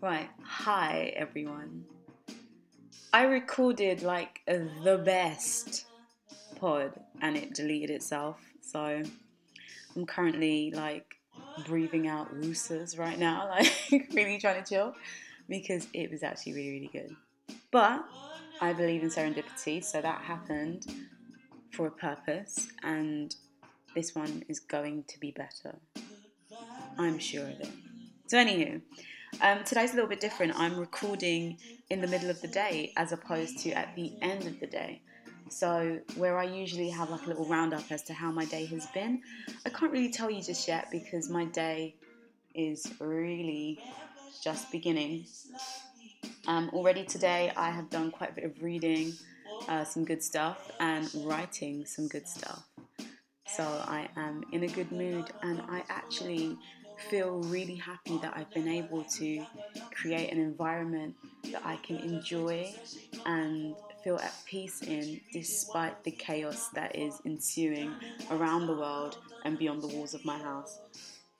Right, hi everyone. I recorded like the best pod and it deleted itself, so I'm currently like breathing out woosas right now, like really trying to chill because it was actually really, really good. But I believe in serendipity, so that happened for a purpose, and this one is going to be better. I'm sure of it. So, anywho, um, today's a little bit different. I'm recording in the middle of the day as opposed to at the end of the day. So, where I usually have like a little roundup as to how my day has been, I can't really tell you just yet because my day is really just beginning. Um, already today, I have done quite a bit of reading, uh, some good stuff, and writing some good stuff. So, I am in a good mood, and I actually feel really happy that I've been able to create an environment that I can enjoy and feel at peace in despite the chaos that is ensuing around the world and beyond the walls of my house.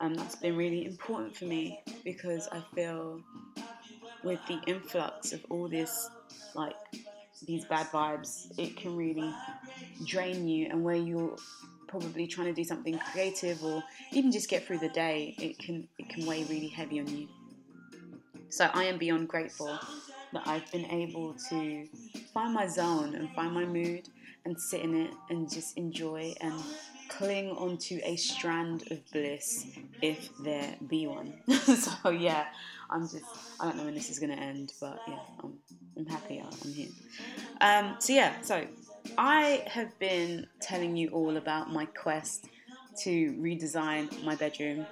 And that's been really important for me because I feel with the influx of all this, like these bad vibes, it can really drain you and where you're probably trying to do something creative or even just get through the day, it can it can weigh really heavy on you. So I am beyond grateful that I've been able to find my zone and find my mood and sit in it and just enjoy and cling onto a strand of bliss if there be one. so yeah, I'm just I don't know when this is gonna end, but yeah, I'm I'm happy I'm here. Um, so yeah, so I have been telling you all about my quest to redesign my bedroom,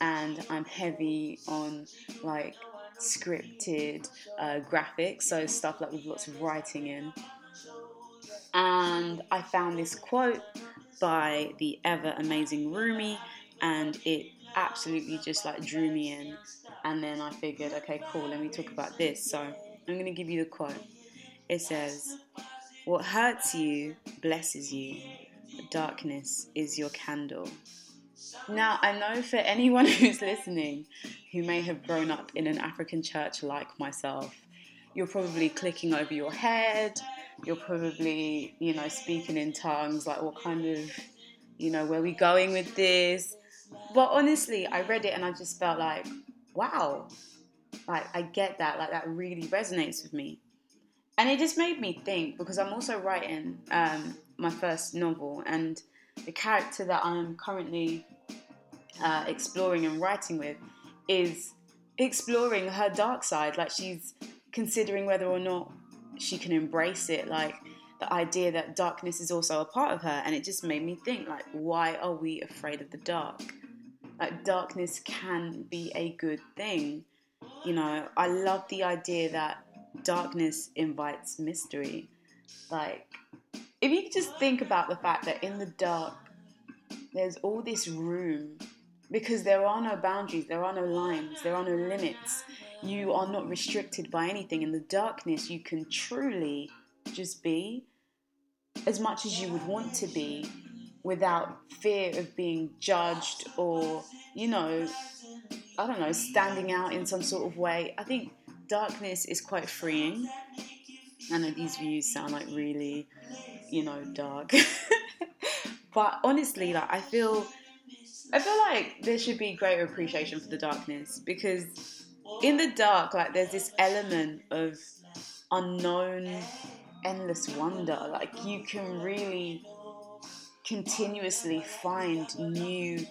and I'm heavy on like scripted uh, graphics, so stuff like with lots of writing in. And I found this quote by the ever amazing Rumi, and it absolutely just like drew me in. And then I figured, okay, cool, let me talk about this. So I'm going to give you the quote. It says, what hurts you blesses you. Darkness is your candle. Now, I know for anyone who's listening who may have grown up in an African church like myself, you're probably clicking over your head. You're probably, you know, speaking in tongues like, what kind of, you know, where are we going with this? But honestly, I read it and I just felt like, wow, like I get that. Like that really resonates with me. And it just made me think because I'm also writing um, my first novel, and the character that I'm currently uh, exploring and writing with is exploring her dark side. Like she's considering whether or not she can embrace it. Like the idea that darkness is also a part of her, and it just made me think like, why are we afraid of the dark? Like darkness can be a good thing. You know, I love the idea that darkness invites mystery. Like, if you just think about the fact that in the dark, there's all this room because there are no boundaries, there are no lines, there are no limits. You are not restricted by anything. In the darkness, you can truly just be as much as you would want to be without fear of being judged or, you know, I don't know, standing out in some sort of way. I think darkness is quite freeing. I know these views sound like really, you know, dark. but honestly, like I feel I feel like there should be greater appreciation for the darkness because in the dark, like there's this element of unknown, endless wonder. Like you can really continuously find new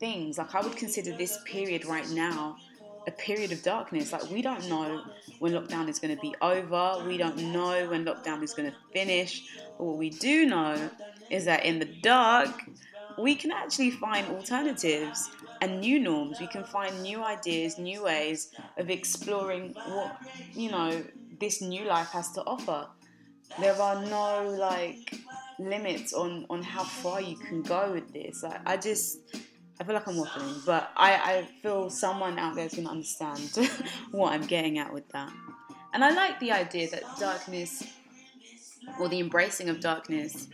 things. Like I would consider this period right now a period of darkness. Like we don't know when lockdown is going to be over. We don't know when lockdown is going to finish. But what we do know is that in the dark, we can actually find alternatives and new norms. We can find new ideas, new ways of exploring what you know this new life has to offer. There are no like limits on on how far you can go with this. Like, I just I feel like I'm waffling, but I, I feel someone out there is going to understand what I'm getting at with that. And I like the idea that darkness, or the embracing of darkness,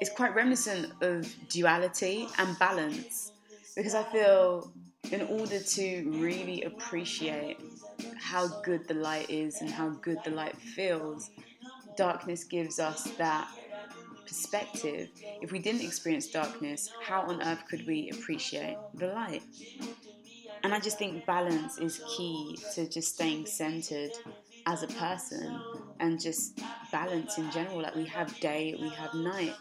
is quite reminiscent of duality and balance. Because I feel in order to really appreciate how good the light is and how good the light feels, darkness gives us that perspective. If we didn't experience darkness, how on earth could we appreciate the light? And I just think balance is key to just staying centered as a person and just balance in general. Like we have day, we have night.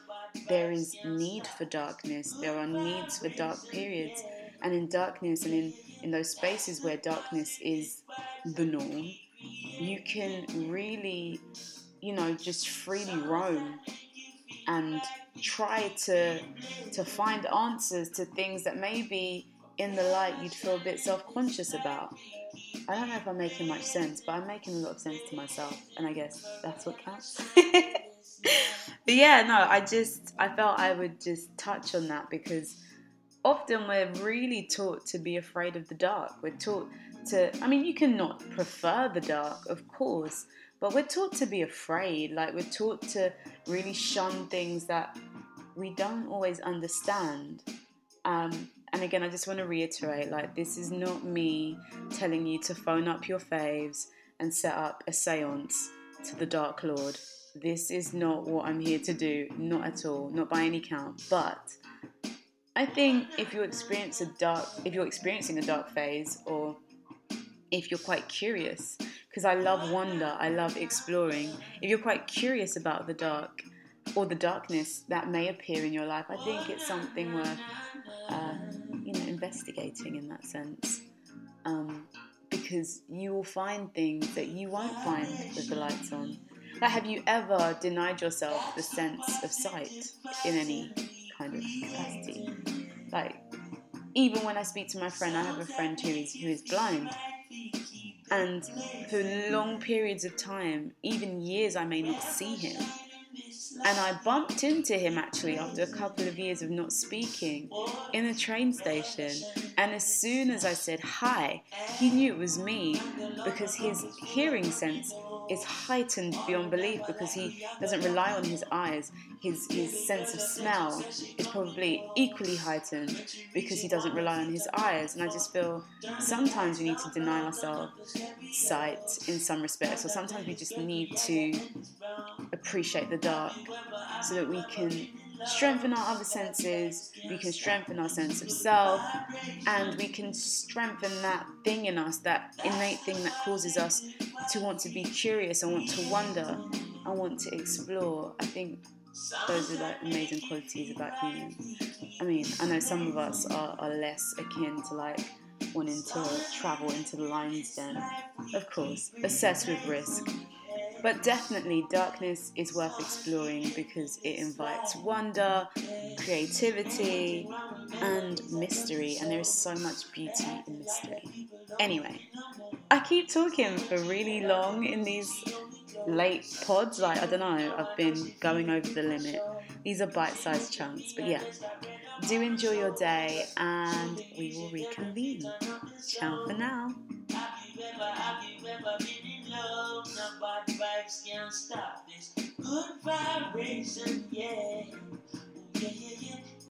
There is need for darkness, there are needs for dark periods. And in darkness and in, in those spaces where darkness is the norm, you can really, you know, just freely roam and try to to find answers to things that maybe in the light you'd feel a bit self-conscious about. I don't know if I'm making much sense, but I'm making a lot of sense to myself, and I guess that's what counts. but yeah, no, I just I felt I would just touch on that because often we're really taught to be afraid of the dark. We're taught to I mean, you cannot prefer the dark, of course, but we're taught to be afraid. Like we're taught to really shun things that we don't always understand. Um, and again, I just want to reiterate like, this is not me telling you to phone up your faves and set up a seance to the Dark Lord. This is not what I'm here to do, not at all, not by any count. But I think if you experience a dark, if you're experiencing a dark phase, or if you're quite curious, because I love wonder, I love exploring. If you're quite curious about the dark or the darkness that may appear in your life, I think it's something worth uh, you know, investigating in that sense. Um, because you will find things that you won't find with the lights on. Like, have you ever denied yourself the sense of sight in any kind of capacity? Like, even when I speak to my friend, I have a friend who is who is blind, and for long periods of time, even years, I may not see him and I bumped into him actually after a couple of years of not speaking in a train station. And as soon as I said hi, he knew it was me because his hearing sense is heightened beyond belief because he doesn't rely on his eyes. His, his sense of smell is probably equally heightened because he doesn't rely on his eyes. And I just feel sometimes we need to deny ourselves sight in some respects, or sometimes we just need to appreciate the dark so that we can strengthen our other senses, we can strengthen our sense of self, and we can strengthen that thing in us, that innate thing that causes us to want to be curious and want to wonder and want to explore. I think those are like amazing qualities about humans. I mean, I know some of us are, are less akin to like wanting to travel into the lion's den. Of course, assess with risk. But definitely, darkness is worth exploring because it invites wonder, creativity, and mystery, and there is so much beauty in mystery. Anyway, I keep talking for really long in these late pods. Like, I don't know, I've been going over the limit. These are bite sized chunks, but yeah. Do enjoy your day, and we will reconvene. Ciao for now good vibration, yeah. yeah, yeah.